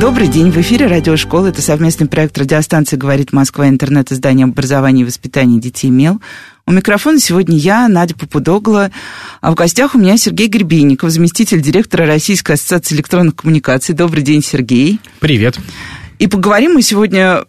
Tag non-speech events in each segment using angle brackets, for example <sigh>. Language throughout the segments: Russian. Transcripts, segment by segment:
Добрый день, в эфире радиошкола. Это совместный проект радиостанции «Говорит Москва», интернет-издание образования и воспитания детей «Мел». У микрофона сегодня я, Надя Попудогла, а в гостях у меня Сергей Гребенников, заместитель директора Российской ассоциации электронных коммуникаций. Добрый день, Сергей. Привет. И поговорим мы сегодня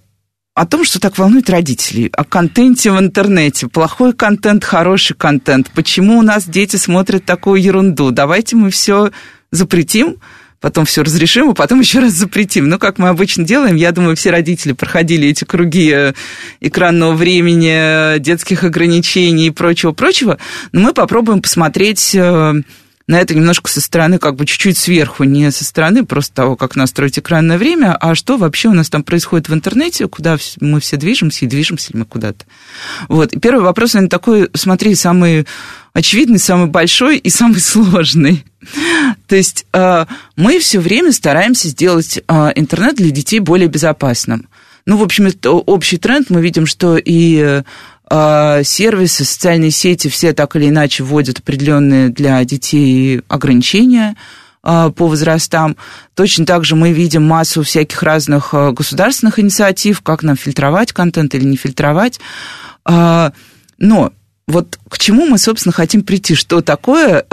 о том, что так волнует родителей, о контенте в интернете. Плохой контент, хороший контент. Почему у нас дети смотрят такую ерунду? Давайте мы все запретим, потом все разрешим, а потом <laughs> еще раз запретим. Ну, как мы обычно делаем, я думаю, все родители проходили эти круги э, экранного времени, детских ограничений и прочего-прочего. Но мы попробуем посмотреть э, на это немножко со стороны, как бы чуть-чуть сверху, не со стороны просто того, как настроить экранное время, а что вообще у нас там происходит в интернете, куда мы все движемся и движемся ли мы куда-то. Вот. И первый вопрос, наверное, такой, смотри, самый очевидный, самый большой и самый <laughs> сложный. То есть э, мы все время стараемся сделать э, интернет для детей более безопасным. Ну, в общем, это общий тренд. Мы видим, что и сервисы, социальные сети все так или иначе вводят определенные для детей ограничения по возрастам. Точно так же мы видим массу всяких разных государственных инициатив, как нам фильтровать контент или не фильтровать. Но вот к чему мы, собственно, хотим прийти? Что такое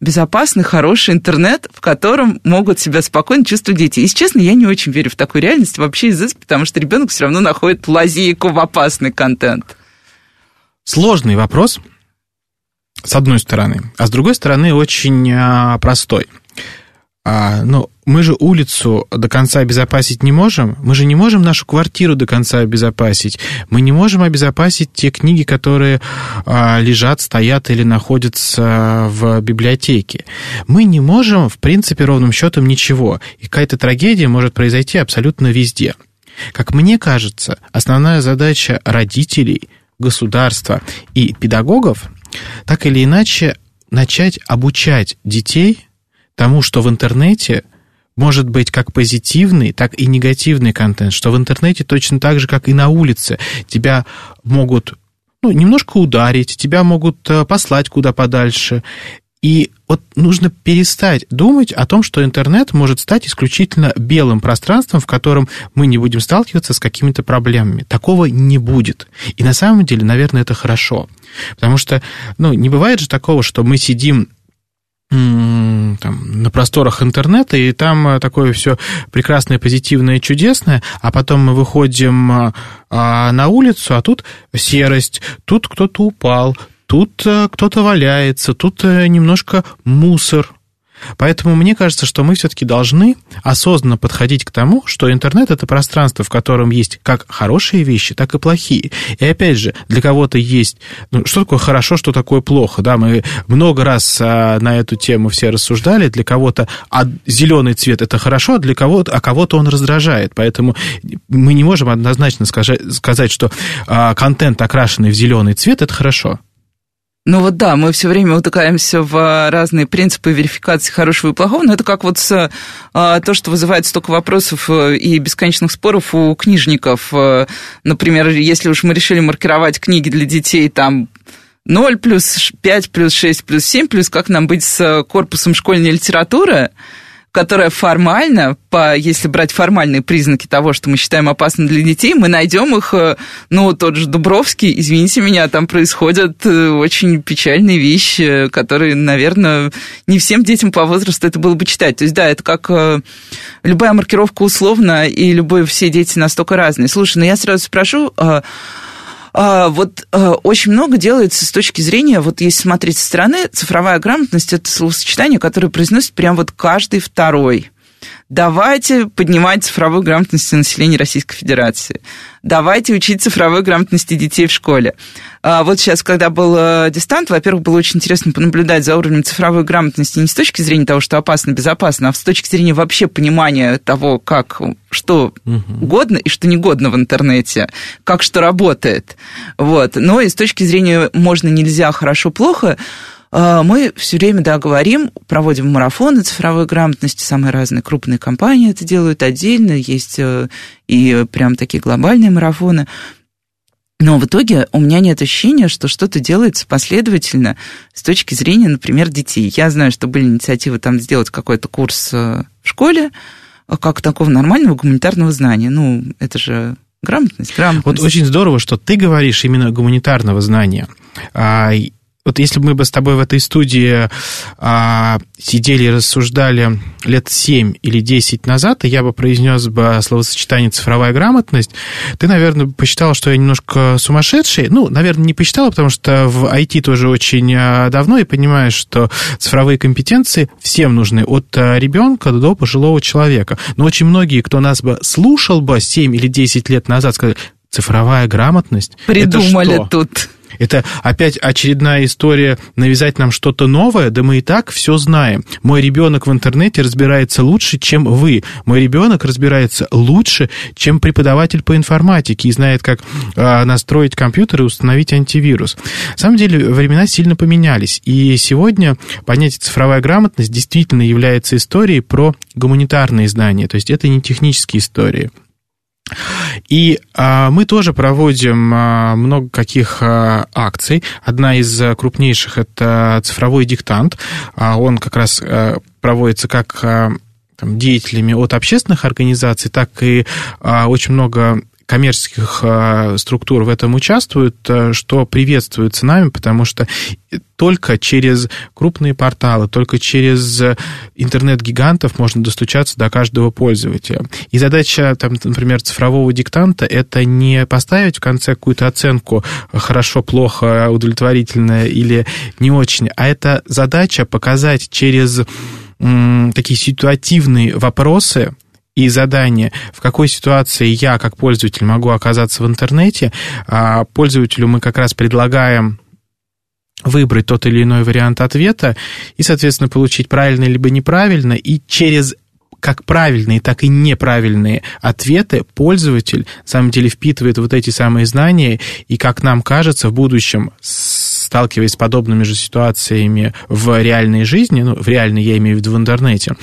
безопасный, хороший интернет, в котором могут себя спокойно чувствовать дети? Если честно, я не очень верю в такую реальность вообще из потому что ребенок все равно находит лазейку в опасный контент. Сложный вопрос, с одной стороны, а с другой стороны очень а, простой. А, ну, мы же улицу до конца обезопасить не можем. Мы же не можем нашу квартиру до конца обезопасить. Мы не можем обезопасить те книги, которые а, лежат, стоят или находятся в библиотеке. Мы не можем, в принципе, ровным счетом ничего. И какая-то трагедия может произойти абсолютно везде. Как мне кажется, основная задача родителей, государства и педагогов так или иначе начать обучать детей тому, что в интернете может быть как позитивный, так и негативный контент, что в интернете точно так же, как и на улице, тебя могут ну, немножко ударить, тебя могут э, послать куда подальше. И вот нужно перестать думать о том, что интернет может стать исключительно белым пространством, в котором мы не будем сталкиваться с какими-то проблемами. Такого не будет. И на самом деле, наверное, это хорошо. Потому что, ну, не бывает же такого, что мы сидим там, на просторах интернета, и там э, такое все прекрасное, позитивное, чудесное, а потом мы выходим э, а, на улицу, а тут серость, тут кто-то упал, тут э, кто-то валяется, тут немножко мусор, Поэтому мне кажется, что мы все-таки должны осознанно подходить к тому, что интернет это пространство, в котором есть как хорошие вещи, так и плохие. И опять же, для кого-то есть, ну, что такое хорошо, что такое плохо, да, мы много раз а, на эту тему все рассуждали, для кого-то а зеленый цвет это хорошо, а для кого-то, а кого-то он раздражает, поэтому мы не можем однозначно сказать, сказать что а, контент, окрашенный в зеленый цвет, это хорошо. Ну вот да, мы все время утыкаемся в а, разные принципы верификации хорошего и плохого, но это как вот с, а, то, что вызывает столько вопросов э, и бесконечных споров у книжников. Э, например, если уж мы решили маркировать книги для детей там 0 плюс 5 плюс 6 плюс 7 плюс, как нам быть с корпусом школьной литературы – которая формально, по, если брать формальные признаки того, что мы считаем опасным для детей, мы найдем их, э, ну, тот же Дубровский, извините меня, там происходят э, очень печальные вещи, которые, наверное, не всем детям по возрасту это было бы читать. То есть, да, это как э, любая маркировка условна, и любые все дети настолько разные. Слушай, ну я сразу спрошу, а, вот а, очень много делается с точки зрения, вот если смотреть со стороны, цифровая грамотность – это словосочетание, которое произносит прям вот каждый второй давайте поднимать цифровую грамотность населения Российской Федерации, давайте учить цифровой грамотности детей в школе. А вот сейчас, когда был э, дистант, во-первых, было очень интересно понаблюдать за уровнем цифровой грамотности не с точки зрения того, что опасно, безопасно, а с точки зрения вообще понимания того, как, что угу. годно и что негодно в интернете, как что работает. Вот. Но и с точки зрения можно, нельзя, хорошо, плохо, мы все время, да, говорим, проводим марафоны цифровой грамотности, самые разные крупные компании это делают отдельно, есть э, и прям такие глобальные марафоны. Но в итоге у меня нет ощущения, что что-то делается последовательно с точки зрения, например, детей. Я знаю, что были инициативы там сделать какой-то курс э, в школе, а как такого нормального гуманитарного знания. Ну, это же грамотность, грамотность. Вот очень здорово, что ты говоришь именно гуманитарного знания. Вот если бы мы бы с тобой в этой студии а, сидели и рассуждали лет 7 или 10 назад, и я бы произнес бы словосочетание «цифровая грамотность», ты, наверное, посчитал, что я немножко сумасшедший. Ну, наверное, не посчитала, потому что в IT тоже очень а, давно, и понимаешь, что цифровые компетенции всем нужны, от а, ребенка до пожилого человека. Но очень многие, кто нас бы слушал бы 7 или 10 лет назад, сказали, цифровая грамотность. Придумали тут. Это опять очередная история навязать нам что-то новое, да мы и так все знаем. Мой ребенок в интернете разбирается лучше, чем вы. Мой ребенок разбирается лучше, чем преподаватель по информатике и знает, как э, настроить компьютер и установить антивирус. На самом деле времена сильно поменялись, и сегодня понятие цифровая грамотность действительно является историей про гуманитарные знания, то есть это не технические истории. И а, мы тоже проводим а, много каких а, акций. Одна из крупнейших это цифровой диктант. А, он как раз а, проводится как а, там, деятелями от общественных организаций, так и а, очень много коммерческих а, структур в этом участвуют, а, что приветствуется нами, потому что только через крупные порталы, только через интернет-гигантов можно достучаться до каждого пользователя. И задача, там, например, цифрового диктанта – это не поставить в конце какую-то оценку хорошо, плохо, удовлетворительно или не очень, а это задача показать через такие ситуативные вопросы – и задание, в какой ситуации я, как пользователь, могу оказаться в интернете. А пользователю мы как раз предлагаем выбрать тот или иной вариант ответа и, соответственно, получить правильно либо неправильно, и через как правильные, так и неправильные ответы пользователь, на самом деле, впитывает вот эти самые знания, и, как нам кажется, в будущем сталкиваясь с подобными же ситуациями в реальной жизни, ну, в реальной я имею в виду в интернете,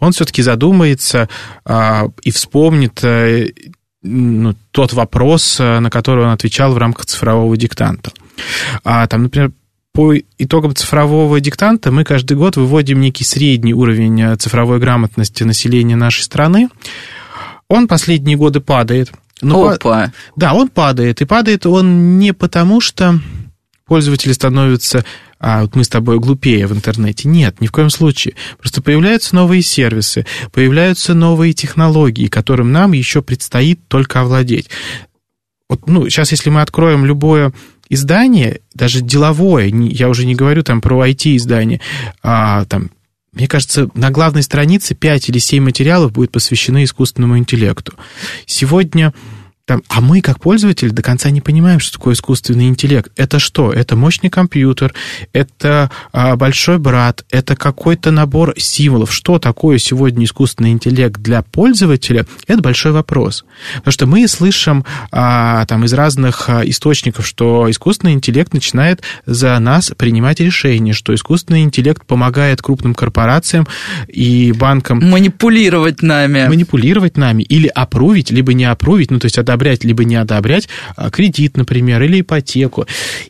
он все-таки задумается а, и вспомнит а, ну, тот вопрос, э, на который он отвечал в рамках цифрового диктанта. А, там, например, по итогам цифрового диктанта мы каждый год выводим некий средний уровень э, цифровой грамотности населения нашей страны. Он последние годы падает. Но Опа! Да, он падает. И падает он не потому, что пользователи становятся, а вот мы с тобой глупее в интернете. Нет, ни в коем случае. Просто появляются новые сервисы, появляются новые технологии, которым нам еще предстоит только овладеть. Вот, ну, сейчас, если мы откроем любое издание, даже деловое, я уже не говорю там про IT-издание, а, там, мне кажется, на главной странице 5 или 7 материалов будет посвящены искусственному интеллекту. Сегодня там, а мы, как пользователи, до конца не понимаем, что такое искусственный интеллект. Это что? Это мощный компьютер, это а, большой брат, это какой-то набор символов. Что такое сегодня искусственный интеллект для пользователя? Это большой вопрос. Потому что мы слышим а, там, из разных а, источников, что искусственный интеллект начинает за нас принимать решения, что искусственный интеллект помогает крупным корпорациям и банкам... Манипулировать нами. Манипулировать нами или опрувить, либо не опрувить, ну, то есть одобрять, либо не одобрять а, кредит, например, или ипотеку.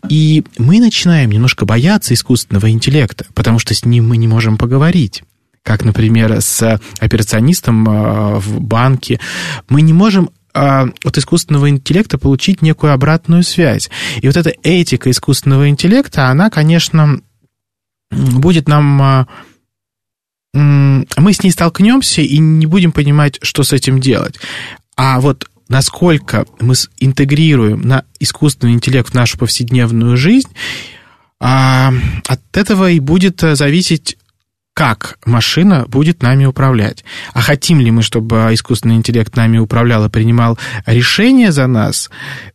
И мы начинаем немножко бояться искусственного интеллекта, потому что с ним мы не можем поговорить как, например, с операционистом а, в банке. Мы не можем а, от искусственного интеллекта получить некую обратную связь. И вот эта этика искусственного интеллекта, она, конечно, будет нам... Мы с ней столкнемся и не будем понимать, что с этим делать. А вот насколько мы интегрируем на искусственный интеллект в нашу повседневную жизнь, а, от этого и будет зависеть как машина будет нами управлять. А хотим ли мы, чтобы искусственный интеллект нами управлял и принимал решения за нас,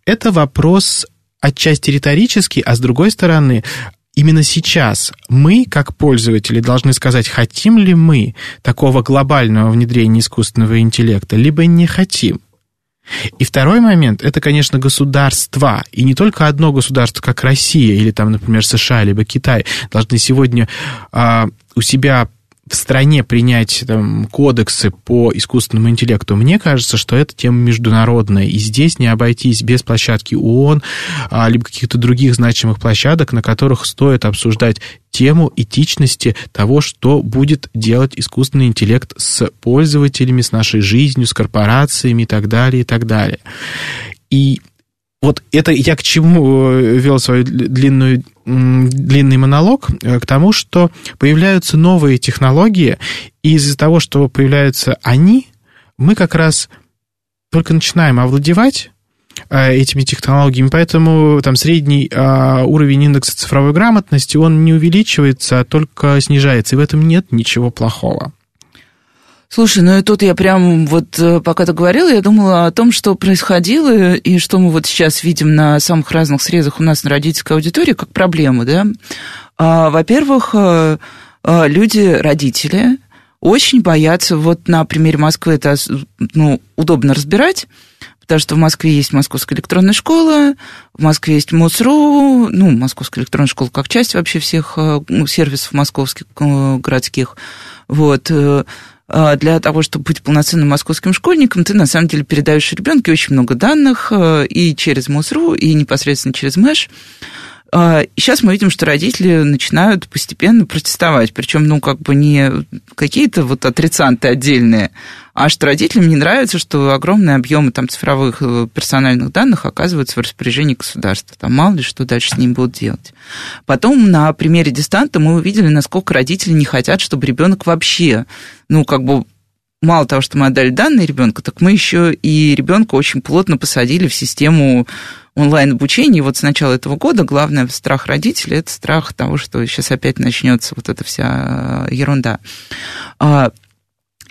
это вопрос отчасти риторический, а с другой стороны, именно сейчас мы, как пользователи, должны сказать, хотим ли мы такого глобального внедрения искусственного интеллекта, либо не хотим. И второй момент, это, конечно, государства. И не только одно государство, как Россия или там, например, США, либо Китай, должны сегодня а, у себя в стране принять там, кодексы по искусственному интеллекту, мне кажется, что это тема международная, и здесь не обойтись без площадки ООН, а, либо каких-то других значимых площадок, на которых стоит обсуждать тему этичности того, что будет делать искусственный интеллект с пользователями, с нашей жизнью, с корпорациями и так далее, и так далее. И вот это я к чему э, вел свою длинную, длинный монолог? Э, к тому, что появляются новые технологии, и из-за того, что появляются они, мы как раз только начинаем овладевать э, этими технологиями, поэтому там средний уровень индекса цифровой грамотности, он не увеличивается, а только снижается, и в этом нет ничего плохого. Слушай, ну и тут я прям вот э, пока ты говорила, я думала о том, что происходило и что мы вот сейчас видим на самых разных срезах у нас на родительской аудитории как проблему, да. А, во-первых, э, э, люди, родители, очень боятся, вот на примере Москвы это ну, удобно разбирать, потому что в Москве есть Московская электронная школа, в Москве есть МОСРУ, ну, Московская электронная школа как часть вообще всех ну, сервисов московских городских, вот, для того, чтобы быть полноценным московским школьником, ты на самом деле передаешь ребенку очень много данных э, и через МОСРУ, и непосредственно через МЭШ. А, и сейчас мы видим, что родители начинают постепенно протестовать, причем, ну, как бы не какие-то вот отрицанты отдельные, а что родителям не нравится, что огромные объемы там цифровых э, персональных данных оказываются в распоряжении государства. Там мало ли что дальше с ним будут делать. Потом на примере дистанта мы увидели, насколько родители не хотят, чтобы ребенок вообще, ну, как бы мало того, что мы отдали данные ребенку, так мы еще и ребенка очень плотно посадили в систему онлайн-обучения. Вот с начала этого года главный страх родителей – это страх того, что сейчас опять начнется вот эта вся ерунда. А,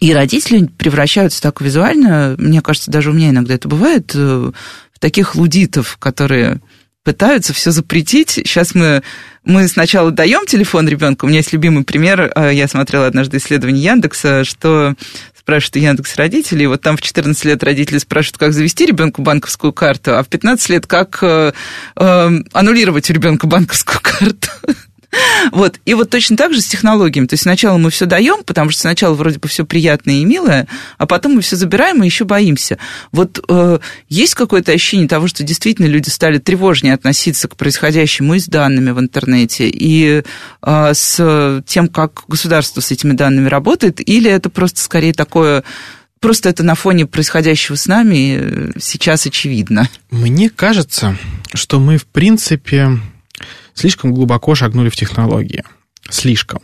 и родители превращаются так визуально, мне кажется, даже у меня иногда это бывает, э, в таких лудитов, которые пытаются все запретить. Сейчас мы, мы сначала даем телефон ребенку. У меня есть любимый пример. Э, я смотрела однажды исследование Яндекса, что спрашивают Яндекс родителей, вот там в 14 лет родители спрашивают, как завести ребенку банковскую карту, а в 15 лет как э, э, аннулировать у ребенка банковскую карту. Вот. И вот точно так же с технологиями. То есть сначала мы все даем, потому что сначала вроде бы все приятное и милое, а потом мы все забираем и еще боимся. Вот э, есть какое-то ощущение того, что действительно люди стали тревожнее относиться к происходящему и с данными в интернете, и э, с тем, как государство с этими данными работает, или это просто скорее такое Просто это на фоне происходящего с нами э, сейчас очевидно. Мне кажется, что мы, в принципе, слишком глубоко шагнули в технологии. Слишком.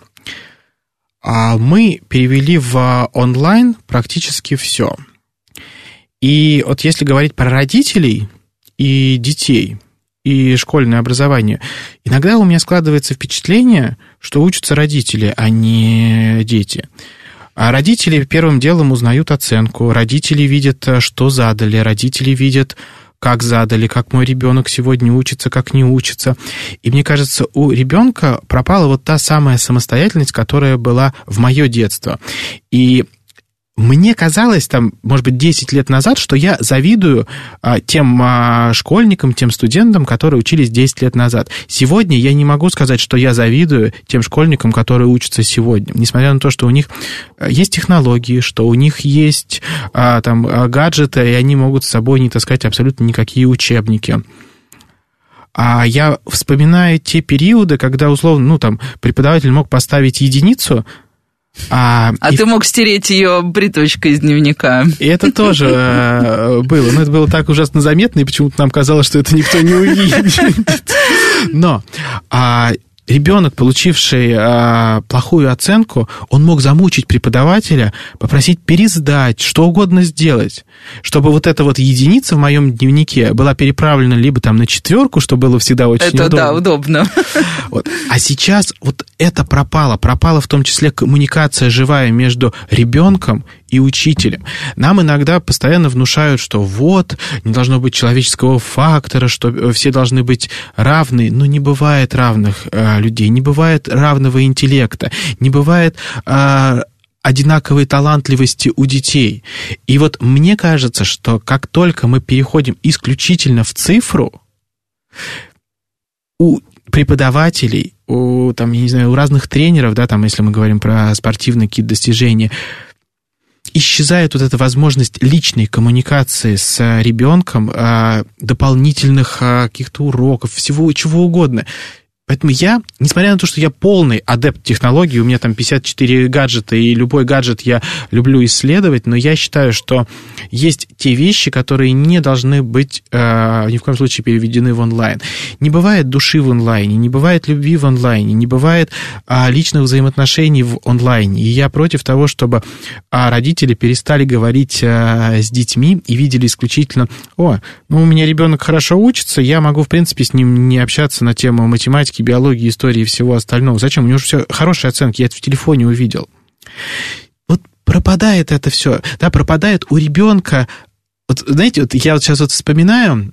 А мы перевели в онлайн практически все. И вот если говорить про родителей и детей, и школьное образование, иногда у меня складывается впечатление, что учатся родители, а не дети. А родители первым делом узнают оценку, родители видят, что задали, родители видят как задали, как мой ребенок сегодня учится, как не учится. И мне кажется, у ребенка пропала вот та самая самостоятельность, которая была в мое детство. И мне казалось, там, может быть, 10 лет назад, что я завидую а, тем а, школьникам, тем студентам, которые учились 10 лет назад. Сегодня я не могу сказать, что я завидую тем школьникам, которые учатся сегодня. Несмотря на то, что у них а, есть технологии, что у них есть а, там а, гаджеты, и они могут с собой не таскать абсолютно никакие учебники. А я вспоминаю те периоды, когда, условно, ну, там, преподаватель мог поставить единицу, а, а и... ты мог стереть ее бритвочкой из дневника. И это тоже э, было. Но это было так ужасно заметно, и почему-то нам казалось, что это никто не увидит. Но а, ребенок, получивший а, плохую оценку, он мог замучить преподавателя, попросить пересдать, что угодно сделать, чтобы вот эта вот единица в моем дневнике была переправлена либо там на четверку, что было всегда очень это, удобно. да, удобно. Вот. А сейчас вот это пропало. Пропала в том числе коммуникация живая между ребенком и учителем. Нам иногда постоянно внушают, что вот, не должно быть человеческого фактора, что все должны быть равны. Но не бывает равных э, людей, не бывает равного интеллекта, не бывает э, одинаковой талантливости у детей. И вот мне кажется, что как только мы переходим исключительно в цифру, у преподавателей, у, там, я не знаю, у разных тренеров, да, там, если мы говорим про спортивные какие-то достижения, исчезает вот эта возможность личной коммуникации с ребенком, а, дополнительных а, каких-то уроков, всего чего угодно. Поэтому я, несмотря на то, что я полный адепт технологий, у меня там 54 гаджета, и любой гаджет я люблю исследовать, но я считаю, что есть те вещи, которые не должны быть э, ни в коем случае переведены в онлайн. Не бывает души в онлайне, не бывает любви в онлайне, не бывает э, личных взаимоотношений в онлайне. И я против того, чтобы э, родители перестали говорить э, с детьми и видели исключительно, о, ну у меня ребенок хорошо учится, я могу, в принципе, с ним не общаться на тему математики, математики, биологии, истории и всего остального. Зачем? У него же все хорошие оценки, я это в телефоне увидел. Вот пропадает это все, да, пропадает у ребенка. Вот, знаете, вот я вот сейчас вот вспоминаю,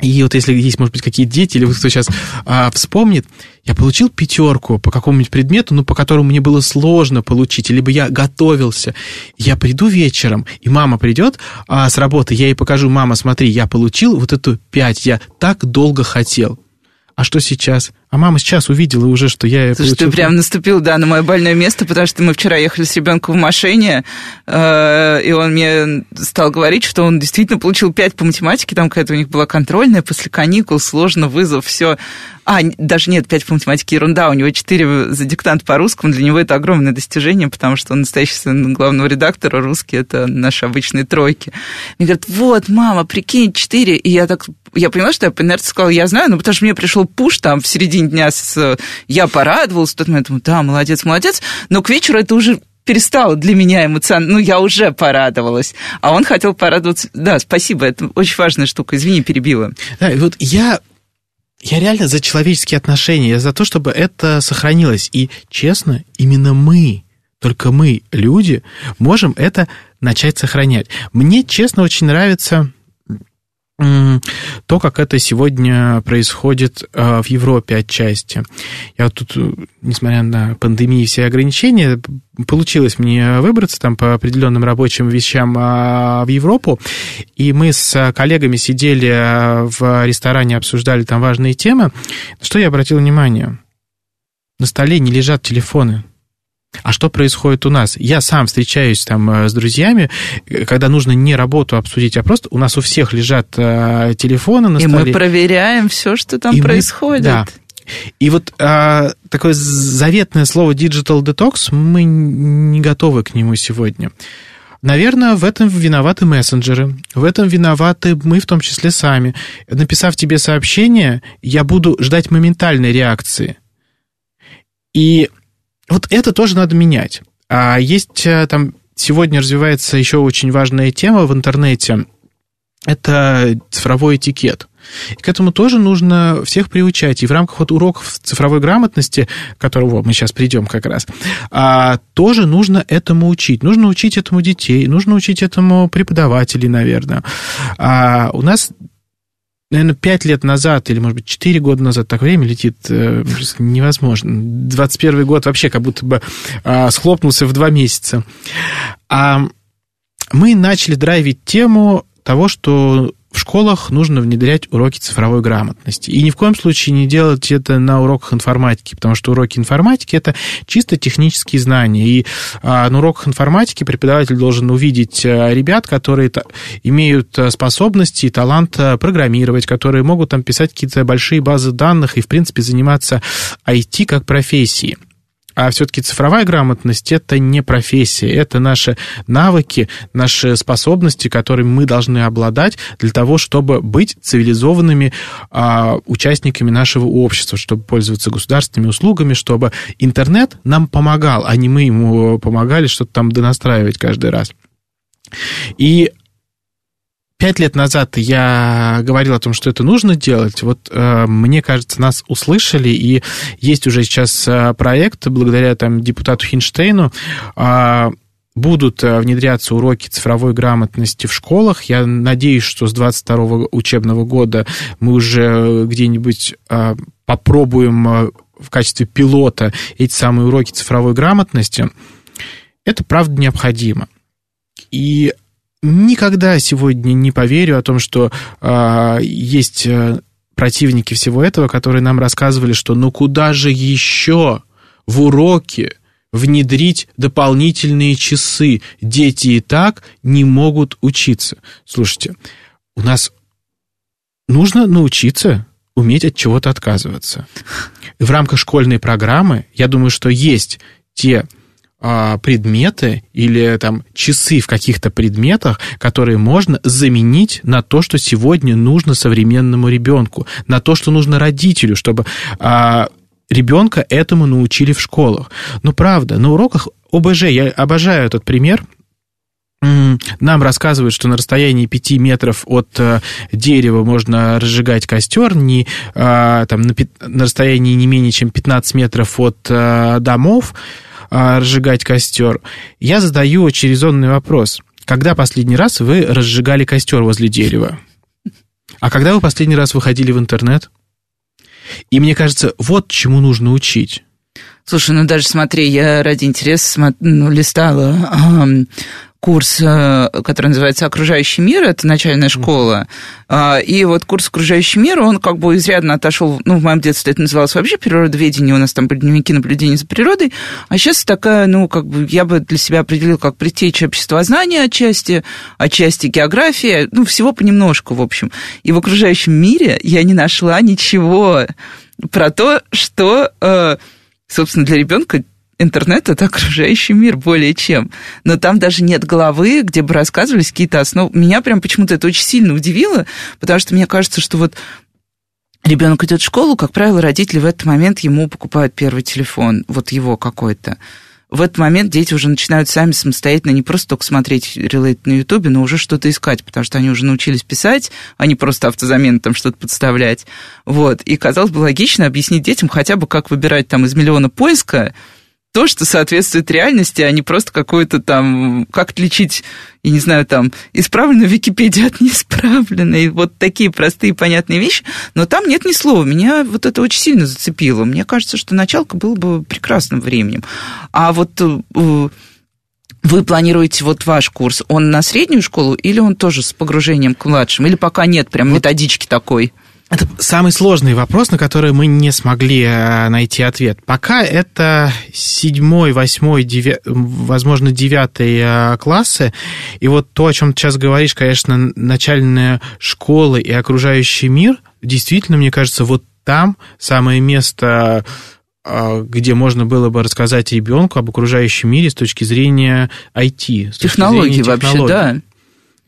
и вот если есть, может быть, какие-то дети, или кто сейчас а, вспомнит, я получил пятерку по какому-нибудь предмету, ну, по которому мне было сложно получить, либо я готовился. Я приду вечером, и мама придет а, с работы, я ей покажу, мама, смотри, я получил вот эту пять, я так долго хотел а что сейчас? А мама сейчас увидела уже, что я... Слушай, получил... ты прям наступил, да, на мое больное место, потому что мы вчера ехали с ребенком в машине, э, и он мне стал говорить, что он действительно получил 5 по математике, там какая-то у них была контрольная после каникул, сложно, вызов, все. А, даже нет, 5 по математике ерунда, у него 4 за диктант по русскому, для него это огромное достижение, потому что он настоящий сын главного редактора, русский это наши обычные тройки. Мне говорят, вот, мама, прикинь, 4, и я так, я поняла, что я по инерции сказала, я знаю, но потому что мне пришел пуш там в середине дня, с, я порадовалась тот момент, думаю, да, молодец, молодец, но к вечеру это уже перестало для меня эмоционально, ну, я уже порадовалась, а он хотел порадоваться. Да, спасибо, это очень важная штука, извини, перебила. Да, вот я я реально за человеческие отношения, я за то, чтобы это сохранилось. И, честно, именно мы, только мы, люди, можем это начать сохранять. Мне, честно, очень нравится то, как это сегодня происходит э, в Европе отчасти. Я тут, э, несмотря на пандемию и все ограничения, получилось мне выбраться там по определенным рабочим вещам а, в Европу, и мы с коллегами сидели э, в ресторане, обсуждали там важные темы. Что я обратил внимание? На столе не лежат телефоны. А что происходит у нас? Я сам встречаюсь там э, с друзьями, э, когда нужно не работу обсудить, а просто у нас у всех лежат э, телефоны на и столе. И мы проверяем все, что там и происходит. Мы, да. И вот а, такое заветное слово digital detox, мы не готовы к нему сегодня. Наверное, в этом виноваты мессенджеры, в этом виноваты мы в том числе сами. Написав тебе сообщение, я буду ждать моментальной реакции. И вот это тоже надо менять. А есть э, там сегодня развивается еще очень важная тема в интернете. Это цифровой этикет. И к этому тоже нужно всех приучать. И в рамках вот уроков цифровой грамотности, к которому мы сейчас придем как раз, а, тоже нужно этому учить. Нужно учить этому детей, нужно учить этому преподавателей, наверное. А, у нас наверное, пять лет назад, или, может быть, четыре года назад, так время летит э, невозможно. 21 год вообще как будто бы э, схлопнулся в два месяца. А мы начали драйвить тему того, что в школах нужно внедрять уроки цифровой грамотности. И ни в коем случае не делать это на уроках информатики, потому что уроки информатики – это чисто технические знания. И а, на уроках информатики преподаватель должен увидеть а, ребят, которые имеют а, способности и талант программировать, которые могут там писать какие-то большие базы данных и, в принципе, заниматься IT как профессией а все-таки цифровая грамотность это не профессия, это наши навыки, наши способности, которыми мы должны обладать для того, чтобы быть цивилизованными а, участниками нашего общества, чтобы пользоваться государственными услугами, чтобы интернет нам помогал, а не мы ему помогали что-то там донастраивать каждый раз. И пять лет назад я говорил о том, что это нужно делать. Вот э, мне кажется, нас услышали, и есть уже сейчас э, проект, благодаря там депутату Хинштейну, э, будут внедряться уроки цифровой грамотности в школах. Я надеюсь, что с 22 учебного года мы уже где-нибудь попробуем в качестве пилота эти самые уроки цифровой грамотности. Это правда необходимо. И никогда сегодня не поверю о том, что э, есть противники всего этого, которые нам рассказывали, что ну куда же еще в уроке внедрить дополнительные часы. Дети и так не могут учиться. Слушайте, у нас нужно научиться уметь от чего-то отказываться. В рамках школьной программы, я думаю, что есть те а, предметы или там часы в каких-то предметах, которые можно заменить на то, что сегодня нужно современному ребенку, на то, что нужно родителю, чтобы а, ребенка этому научили в школах. Но правда, на уроках ОБЖ, я обожаю этот пример, нам рассказывают, что на расстоянии 5 метров от э, дерева можно разжигать костер, не, а, там, на, на расстоянии не менее чем 15 метров от э, домов а, разжигать костер. Я задаю очерезонный вопрос. Когда последний раз вы разжигали костер возле дерева? А когда вы последний раз выходили в интернет? И мне кажется, вот чему нужно учить. Слушай, ну даже смотри, я ради интереса ну, листала курс, э, который называется «Окружающий мир», это начальная школа, а, и вот курс «Окружающий мир», он как бы изрядно отошел, ну, в моем детстве это называлось вообще природоведение, у нас там были дневники наблюдения за природой, а сейчас такая, ну, как бы я бы для себя определил как предтеча обществознания отчасти, отчасти география, ну, всего понемножку, в общем. И в окружающем мире я не нашла ничего про то, что, э, собственно, для ребенка интернет — это окружающий мир более чем. Но там даже нет главы, где бы рассказывались какие-то основы. Меня прям почему-то это очень сильно удивило, потому что мне кажется, что вот ребенок идет в школу, как правило, родители в этот момент ему покупают первый телефон, вот его какой-то. В этот момент дети уже начинают сами самостоятельно не просто только смотреть релейт на Ютубе, но уже что-то искать, потому что они уже научились писать, а не просто автозамену там что-то подставлять. Вот. И казалось бы логично объяснить детям хотя бы, как выбирать там из миллиона поиска, то, что соответствует реальности, а не просто какое-то там, как отличить, я не знаю, там, исправленную Википедию от неисправленной, вот такие простые понятные вещи, но там нет ни слова. Меня вот это очень сильно зацепило. Мне кажется, что началка было бы прекрасным временем. А вот э, вы планируете вот ваш курс, он на среднюю школу или он тоже с погружением к младшим? Или пока нет прям методички такой? Это самый сложный вопрос, на который мы не смогли э, найти ответ. Пока это седьмой, восьмой, возможно, девятый э, классы. И вот то, о чем ты сейчас говоришь, конечно, начальная школа и окружающий мир, действительно, мне кажется, вот там самое место э, где можно было бы рассказать ребенку об окружающем мире с точки зрения IT. С технологии, зрения технологий вообще, да.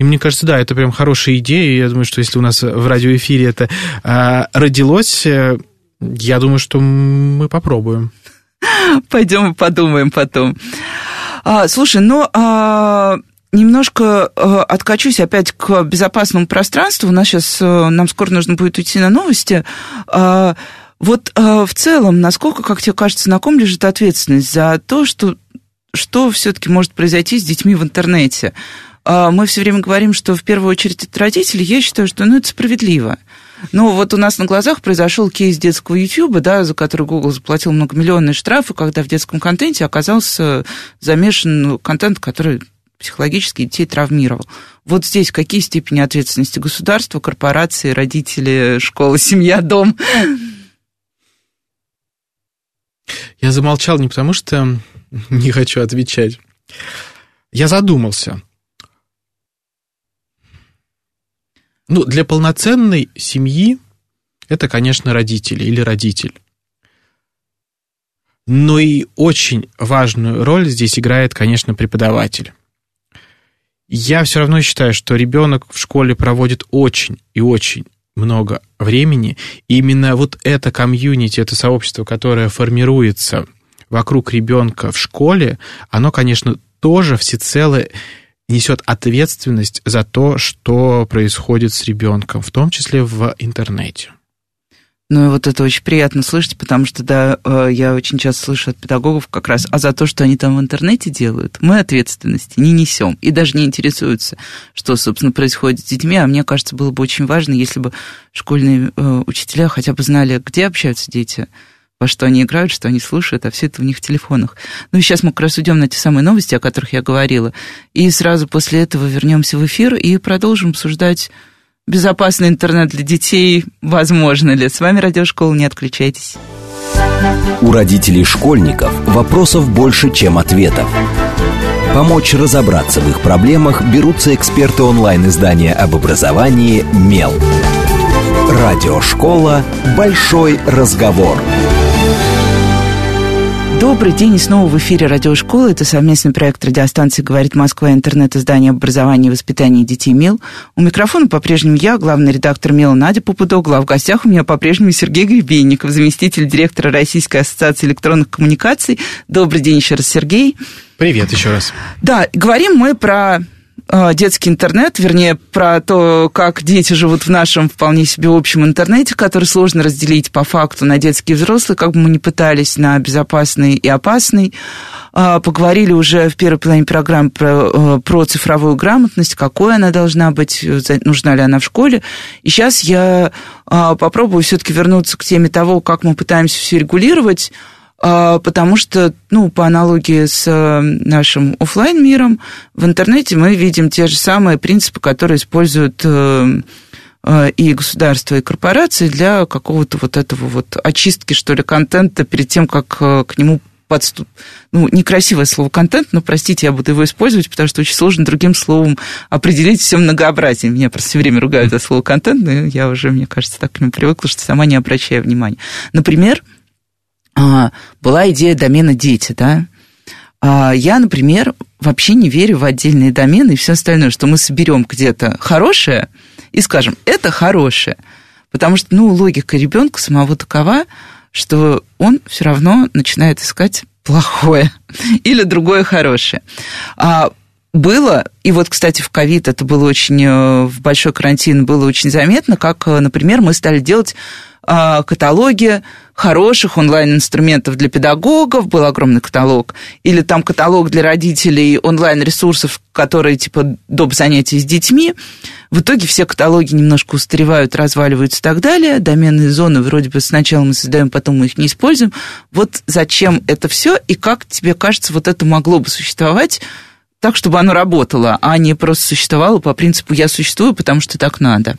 И мне кажется, да, это прям хорошая идея. Я думаю, что если у нас в радиоэфире это а, родилось, э, я думаю, что мы попробуем. <laughs> Пойдем и подумаем потом. А, слушай, ну а, немножко а, откачусь опять к безопасному пространству. У нас сейчас а, нам скоро нужно будет уйти на новости. А, вот а, в целом, насколько, как тебе кажется, на ком лежит ответственность за то, что что все-таки может произойти с детьми в интернете? А, мы все время говорим, что в первую очередь это родители. Я считаю, что ну, это справедливо. Ну, вот у нас на глазах произошел кейс детского YouTube, да, за который Google заплатил многомиллионные штрафы, когда в детском контенте оказался замешан контент, который психологически детей травмировал. Вот здесь какие степени ответственности государства, корпорации, родители, школа, семья, дом? Я замолчал не потому, что не хочу отвечать. Я задумался. Ну, для полноценной семьи это, конечно, родители или родитель. Но и очень важную роль здесь играет, конечно, преподаватель. Я все равно считаю, что ребенок в школе проводит очень и очень много времени. И именно вот это комьюнити, это сообщество, которое формируется вокруг ребенка в школе, оно, конечно, тоже всецело несет ответственность за то, что происходит с ребенком, в том числе в интернете. Ну, и вот это очень приятно слышать, потому что, да, э, я очень часто слышу от педагогов как раз, а за то, что они там в интернете делают, мы ответственности не несем и даже не интересуются, что, собственно, происходит с детьми. А мне кажется, было бы очень важно, если бы школьные э, учителя хотя бы знали, где общаются дети во что они играют, что они слушают, а все это у них в телефонах. Ну и сейчас мы как раз уйдем на те самые новости, о которых я говорила, и сразу после этого вернемся в эфир и продолжим обсуждать безопасный интернет для детей, возможно ли. С вами Радиошкола, не отключайтесь. У родителей школьников вопросов больше, чем ответов. Помочь разобраться в их проблемах берутся эксперты онлайн-издания об образовании «Мел». Радиошкола «Большой разговор». Добрый день, и снова в эфире радиошколы. Это совместный проект радиостанции «Говорит Москва» интернет-издание образования и воспитания детей МИЛ. У микрофона по-прежнему я, главный редактор МИЛа Надя Попудогла, а в гостях у меня по-прежнему Сергей Гребенников, заместитель директора Российской ассоциации электронных коммуникаций. Добрый день еще раз, Сергей. Привет еще раз. Да, говорим мы про детский интернет, вернее, про то, как дети живут в нашем вполне себе общем интернете, который сложно разделить по факту на детский и взрослый, как бы мы ни пытались, на безопасный и опасный. Э, поговорили уже в первой половине программы про, э, про цифровую грамотность, какой она должна быть, нужна ли она в школе. И сейчас я попробую все-таки вернуться к теме того, как мы пытаемся все регулировать, а, потому что, ну, по аналогии с э, нашим офлайн миром в интернете мы видим те же самые принципы, которые используют э, э, и государства, и корпорации для какого-то вот этого вот очистки, что ли, контента перед тем, как к нему подступ... Ну, некрасивое слово контент, но, простите, я буду его использовать, потому что очень сложно другим словом определить все многообразие. Меня просто все время ругают за слово контент, но я уже, мне кажется, так к нему привыкла, что сама не обращаю внимания. Например, а, была идея домена «дети», да, а, я, например, вообще не верю в отдельные домены и все остальное, что мы соберем где-то хорошее и скажем, это хорошее. Потому что, ну, логика ребенка самого такова, что он все равно начинает искать плохое <laughs> или другое хорошее. А было, и вот, кстати, в ковид это было очень, э, в большой карантин было очень заметно, как, э, например, мы стали делать а, каталоги хороших онлайн-инструментов для педагогов, был огромный каталог, или там каталог для родителей онлайн-ресурсов, которые типа доп. занятий с детьми. В итоге все каталоги немножко устаревают, разваливаются и так далее. Доменные зоны вроде бы сначала мы создаем, потом мы их не используем. Вот зачем это все и как тебе кажется, вот это могло бы существовать так, чтобы оно работало, а не просто существовало по принципу «я существую, потому что так надо».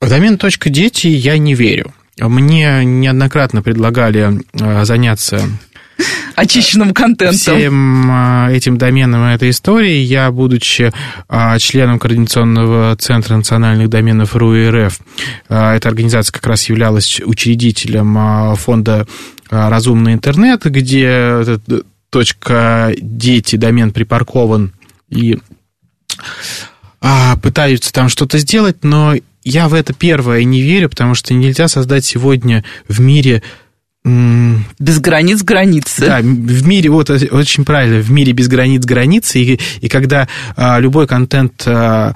В домен .дети я не верю. Мне неоднократно предлагали э, заняться очищенным контентом. Всем э, этим доменом этой истории я, будучи э, членом Координационного центра национальных доменов РУ-РФ, эта организация как раз являлась учредителем фонда «Разумный интернет», где точка «дети» домен припаркован и пытаются там что-то сделать, но я в это первое не верю, потому что нельзя создать сегодня в мире без границ границы. Да, в мире, вот очень правильно, в мире без границ границы, и, и когда а, любой контент а,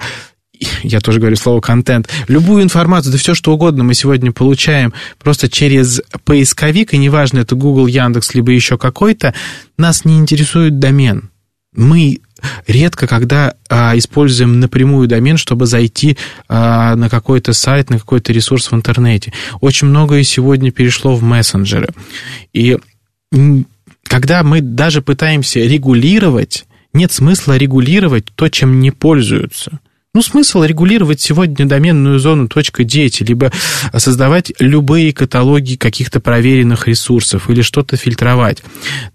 я тоже говорю слово контент, любую информацию, да все что угодно мы сегодня получаем просто через поисковик, и неважно, это Google, Яндекс, либо еще какой-то, нас не интересует домен. Мы редко когда а, используем напрямую домен, чтобы зайти а, на какой-то сайт, на какой-то ресурс в интернете. Очень многое сегодня перешло в мессенджеры. И когда мы даже пытаемся регулировать, нет смысла регулировать то, чем не пользуются. Ну, смысл регулировать сегодня доменную зону .дети, либо создавать любые каталоги каких-то проверенных ресурсов или что-то фильтровать.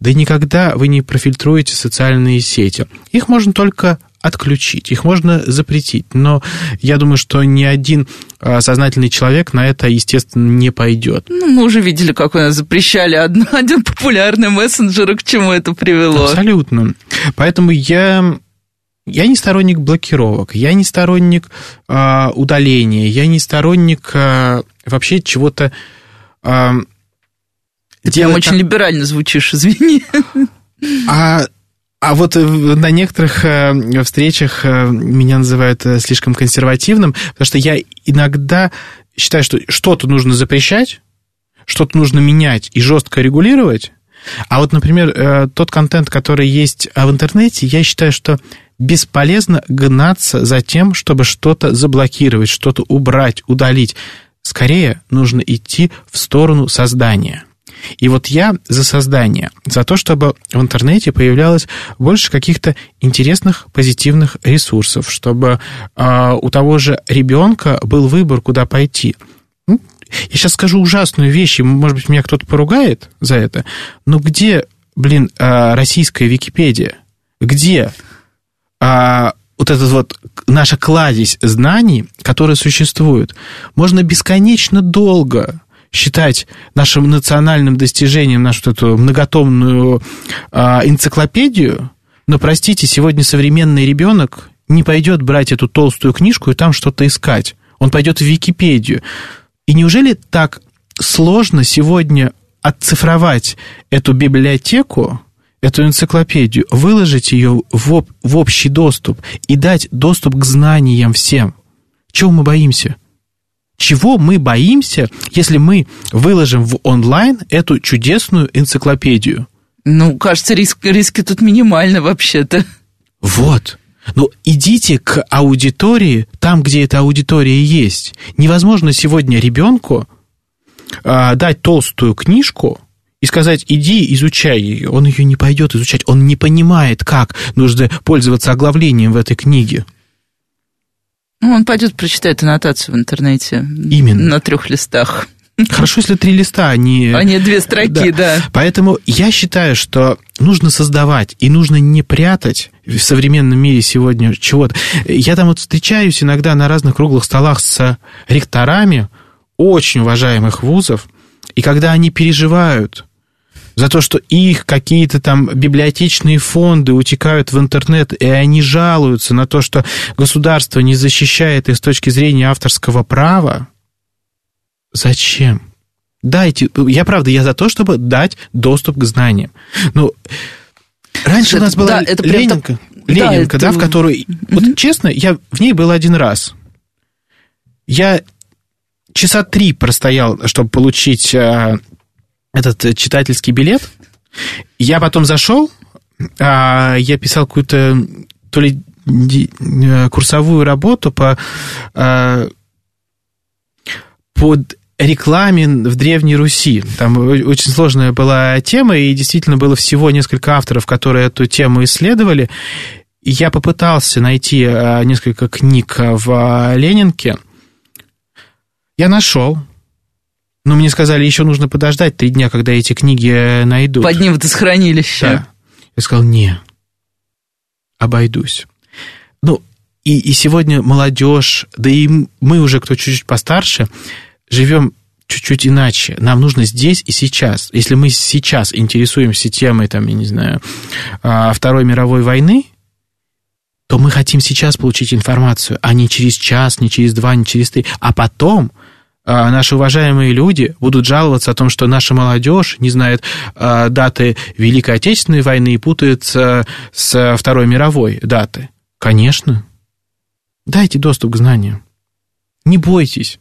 Да никогда вы не профильтруете социальные сети. Их можно только отключить, их можно запретить, но я думаю, что ни один а, сознательный человек на это, естественно, не пойдет. Ну, мы уже видели, как у нас запрещали один, <laughs> один популярный мессенджер, и к чему это привело. Абсолютно. Поэтому я я не сторонник блокировок, я не сторонник э, удаления, я не сторонник э, вообще чего-то... Э, Ты прям очень либерально звучишь, извини. А, а вот на некоторых э, встречах э, меня называют э, слишком консервативным, потому что я иногда считаю, что что-то нужно запрещать, что-то нужно менять и жестко регулировать, а вот, например, э, тот контент, который есть в интернете, я считаю, что бесполезно гнаться за тем, чтобы что-то заблокировать, что-то убрать, удалить. скорее нужно идти в сторону создания. И вот я за создание, за то, чтобы в интернете появлялось больше каких-то интересных, позитивных ресурсов, чтобы э, у того же ребенка был выбор, куда пойти. Я сейчас скажу ужасную вещь, и, может быть, меня кто-то поругает за это, но где, блин, э, российская Википедия? Где э, вот этот вот наша кладезь знаний, которые существуют? Можно бесконечно долго считать нашим национальным достижением нашу вот эту многотомную а, энциклопедию, но, простите, сегодня современный ребенок не пойдет брать эту толстую книжку и там что-то искать. Он пойдет в Википедию. И неужели так сложно сегодня отцифровать эту библиотеку, эту энциклопедию, выложить ее в, в общий доступ и дать доступ к знаниям всем? Чего мы боимся? Чего мы боимся, если мы выложим в онлайн эту чудесную энциклопедию? Ну, кажется, риск, риски тут минимальны вообще-то. Вот. Ну, идите к аудитории там, где эта аудитория есть. Невозможно сегодня ребенку а, дать толстую книжку и сказать, иди, изучай ее. Он ее не пойдет изучать. Он не понимает, как нужно пользоваться оглавлением в этой книге. Ну, он пойдет прочитает аннотацию в интернете. Именно. На трех листах. Хорошо, если три листа, а не... А не две строки, да. да. Поэтому я считаю, что нужно создавать и нужно не прятать в современном мире сегодня чего-то. Я там вот встречаюсь иногда на разных круглых столах с ректорами очень уважаемых вузов, и когда они переживают за то, что их какие-то там библиотечные фонды утекают в интернет, и они жалуются на то, что государство не защищает их с точки зрения авторского права, зачем? Дайте, я правда, я за то, чтобы дать доступ к знаниям. Ну, раньше это, у нас была да, это Ленинка, так... Ленинка, да, да это... в которой, вот честно, я в ней был один раз. Я часа три простоял, чтобы получить а, этот читательский билет. Я потом зашел, а, я писал какую-то то ли э, курсовую работу по а, под рекламе в Древней Руси. Там очень сложная была тема, и действительно было всего несколько авторов, которые эту тему исследовали. Я попытался найти а, несколько книг в Ленинке. Я нашел, но мне сказали, еще нужно подождать три дня, когда эти книги э, найдут. Поднимут из хранилища. Да. Я сказал, не, обойдусь. Ну, и, и сегодня молодежь, да и мы уже, кто чуть-чуть постарше, живем чуть-чуть иначе. Нам нужно здесь и сейчас. Если мы сейчас интересуемся темой, там, я не знаю, а, Второй мировой войны, то мы хотим сейчас получить информацию, а не через час, не через два, не через три. А потом а, наши уважаемые люди будут жаловаться о том, что наша молодежь не знает а, даты Великой Отечественной войны и путается с Второй мировой даты. Конечно. Дайте доступ к знаниям. Не бойтесь.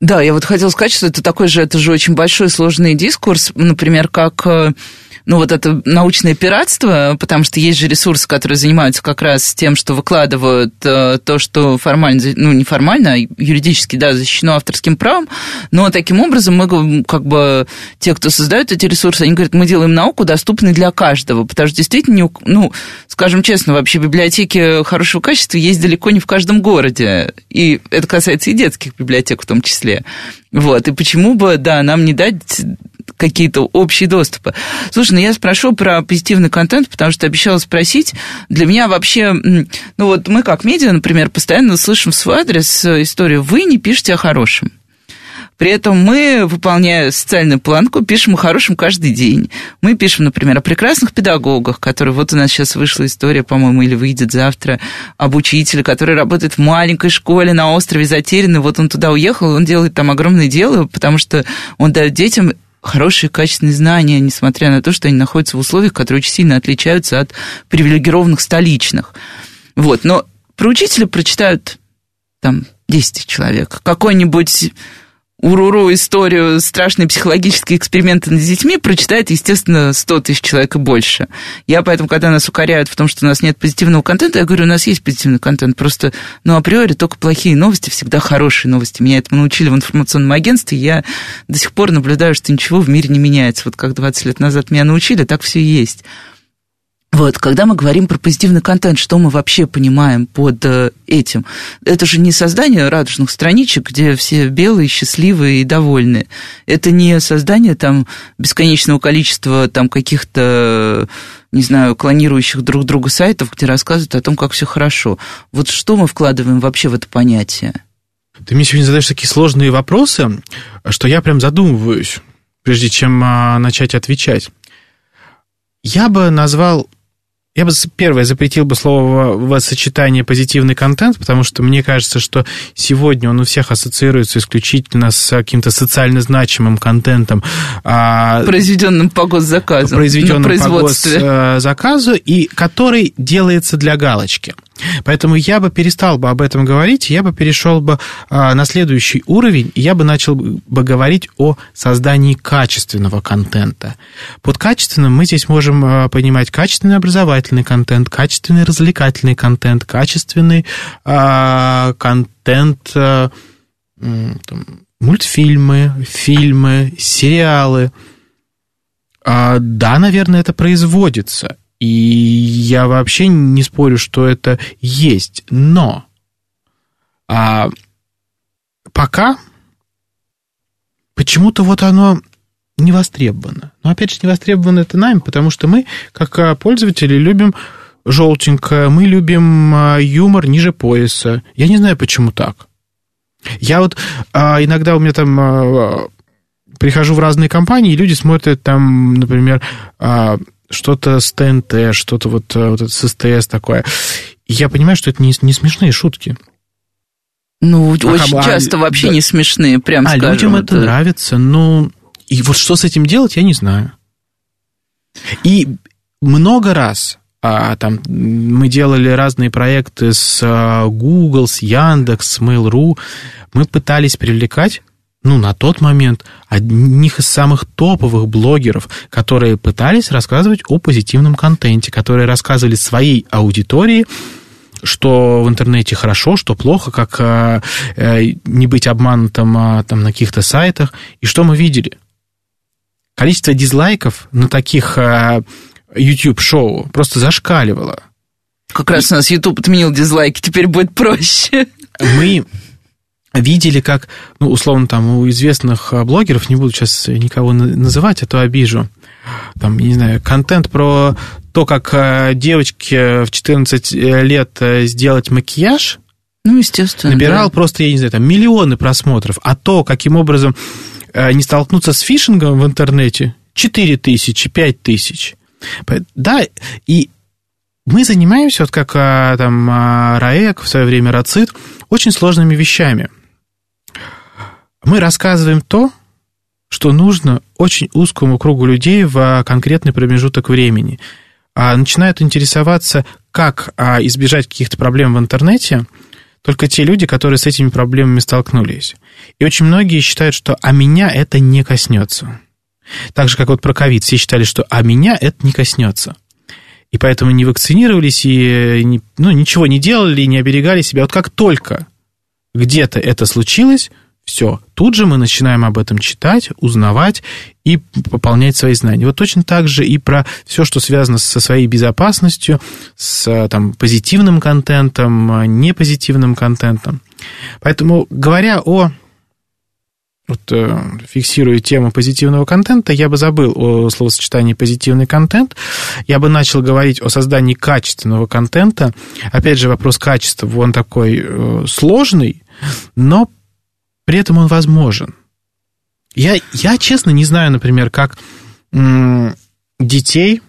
Да, я вот хотела сказать, что это такой же, это же очень большой сложный дискурс, например, как э, ну, вот это научное пиратство, потому что есть же ресурсы, которые занимаются как раз тем, что выкладывают э, то, что формально, ну, не формально, а юридически, да, защищено авторским правом, но таким образом мы, как бы, те, кто создают эти ресурсы, они говорят, мы делаем науку доступной для каждого, потому что действительно, ну, скажем честно, вообще библиотеки хорошего качества есть далеко не в каждом городе, и это касается и детских библиотек в том числе. Вот, и почему бы, да, нам не дать какие-то общие доступы. Слушай, ну я спрошу про позитивный контент, потому что обещала спросить. Для меня вообще, ну вот мы как медиа, например, постоянно слышим в свой адрес историю «Вы не пишете о хорошем». При этом мы, выполняя социальную планку, пишем о хорошем каждый день. Мы пишем, например, о прекрасных педагогах, которые... Вот у нас сейчас вышла история, по-моему, или выйдет завтра, об учителе, который работает в маленькой школе на острове Затерянный. Вот он туда уехал, он делает там огромное дело, потому что он дает детям хорошие, качественные знания, несмотря на то, что они находятся в условиях, которые очень сильно отличаются от привилегированных столичных. Вот, но про учителя прочитают там 10 человек. Какой-нибудь уруру историю, страшные психологические эксперименты над детьми прочитает, естественно, 100 тысяч человек и больше. Я поэтому, когда нас укоряют в том, что у нас нет позитивного контента, я говорю, у нас есть позитивный контент, просто, ну, априори только плохие новости, всегда хорошие новости. Меня этому научили в информационном агентстве, я до сих пор наблюдаю, что ничего в мире не меняется. Вот как 20 лет назад меня научили, так все и есть. Вот, когда мы говорим про позитивный контент, что мы вообще понимаем под э, этим? Это же не создание радужных страничек, где все белые, счастливые и довольные. Это не создание там бесконечного количества там каких-то, не знаю, клонирующих друг друга сайтов, где рассказывают о том, как все хорошо. Вот что мы вкладываем вообще в это понятие? Ты мне сегодня задаешь такие сложные вопросы, что я прям задумываюсь, прежде чем а, начать отвечать. Я бы назвал я бы первое запретил бы слово в сочетании позитивный контент, потому что мне кажется, что сегодня он у всех ассоциируется исключительно с каким-то социально значимым контентом. Произведенным по госзаказу. Произведенным по госзаказу, и который делается для галочки. Поэтому я бы перестал бы об этом говорить, я бы перешел бы а, на следующий уровень, и я бы начал бы говорить о создании качественного контента. Под качественным мы здесь можем а, понимать качественный образовательный контент, качественный развлекательный контент, качественный а, контент, мультфильмы, фильмы, сериалы. Да, наверное, это производится. И я вообще не спорю, что это есть. Но а, пока почему-то вот оно не востребовано. Но опять же, не востребовано это нами, потому что мы, как а, пользователи, любим желтенькое, мы любим а, юмор ниже пояса. Я не знаю, почему так. Я вот а, иногда у меня там прихожу в разные компании, и люди смотрят там, например, что-то с ТНТ, что-то вот, э, вот с СТС такое. И я понимаю, что это не, не смешные шутки. Ну, а, очень а, часто а, вообще да. не смешные, прям а скажем. А людям это, нравится, ну... И вот что с этим делать, я не знаю. И много раз а, там мы делали разные проекты с а, Google, с Яндекс, с Mail.ru. Мы пытались привлекать ну, на тот момент одних из самых топовых блогеров, которые пытались рассказывать о позитивном контенте, которые рассказывали своей аудитории, что в интернете хорошо, что плохо, как э, э, не быть обманутым э, там, на каких-то сайтах. И что мы видели? Количество дизлайков на таких э, YouTube-шоу просто зашкаливало. Как раз у нас YouTube отменил дизлайки, теперь будет проще. Мы видели, как, ну, условно, там, у известных а, блогеров, не буду сейчас никого называть, а то обижу, там, не знаю, контент про то, как а, девочке в 14 э, лет э, сделать макияж, ну, естественно. Набирал да. просто, я не знаю, там миллионы просмотров. А то, каким образом э, не столкнуться с фишингом в интернете, 4 тысячи, 5 тысяч. Да, и мы занимаемся, вот как там РАЭК, в свое время РАЦИТ, очень сложными вещами мы рассказываем то, что нужно очень узкому кругу людей в конкретный промежуток времени. А начинают интересоваться, как а, избежать каких-то проблем в интернете, только те люди, которые с этими проблемами столкнулись. И очень многие считают, что «а меня это не коснется». Так же, как вот про ковид. Все считали, что «а меня это не коснется». И поэтому не вакцинировались, и ну, ничего не делали, не оберегали себя. Вот как только где-то это случилось – все. Тут же мы начинаем об этом читать, узнавать и пополнять свои знания. Вот точно так же и про все, что связано со своей безопасностью, с там, позитивным контентом, непозитивным контентом. Поэтому, говоря о вот, э, фиксируя тему позитивного контента, я бы забыл о словосочетании позитивный контент, я бы начал говорить о создании качественного контента. Опять же, вопрос качества, он такой э, сложный, но при этом он возможен. Я, я честно не знаю, например, как м- детей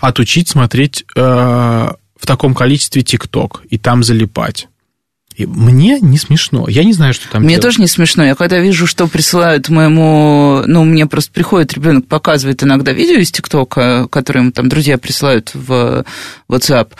отучить смотреть э, в таком количестве ТикТок и там залипать. И мне не смешно. Я не знаю, что там Мне делать. тоже не смешно. Я когда вижу, что присылают моему... Ну, мне просто приходит ребенок, показывает иногда видео из ТикТока, которые ему там друзья присылают в WhatsApp.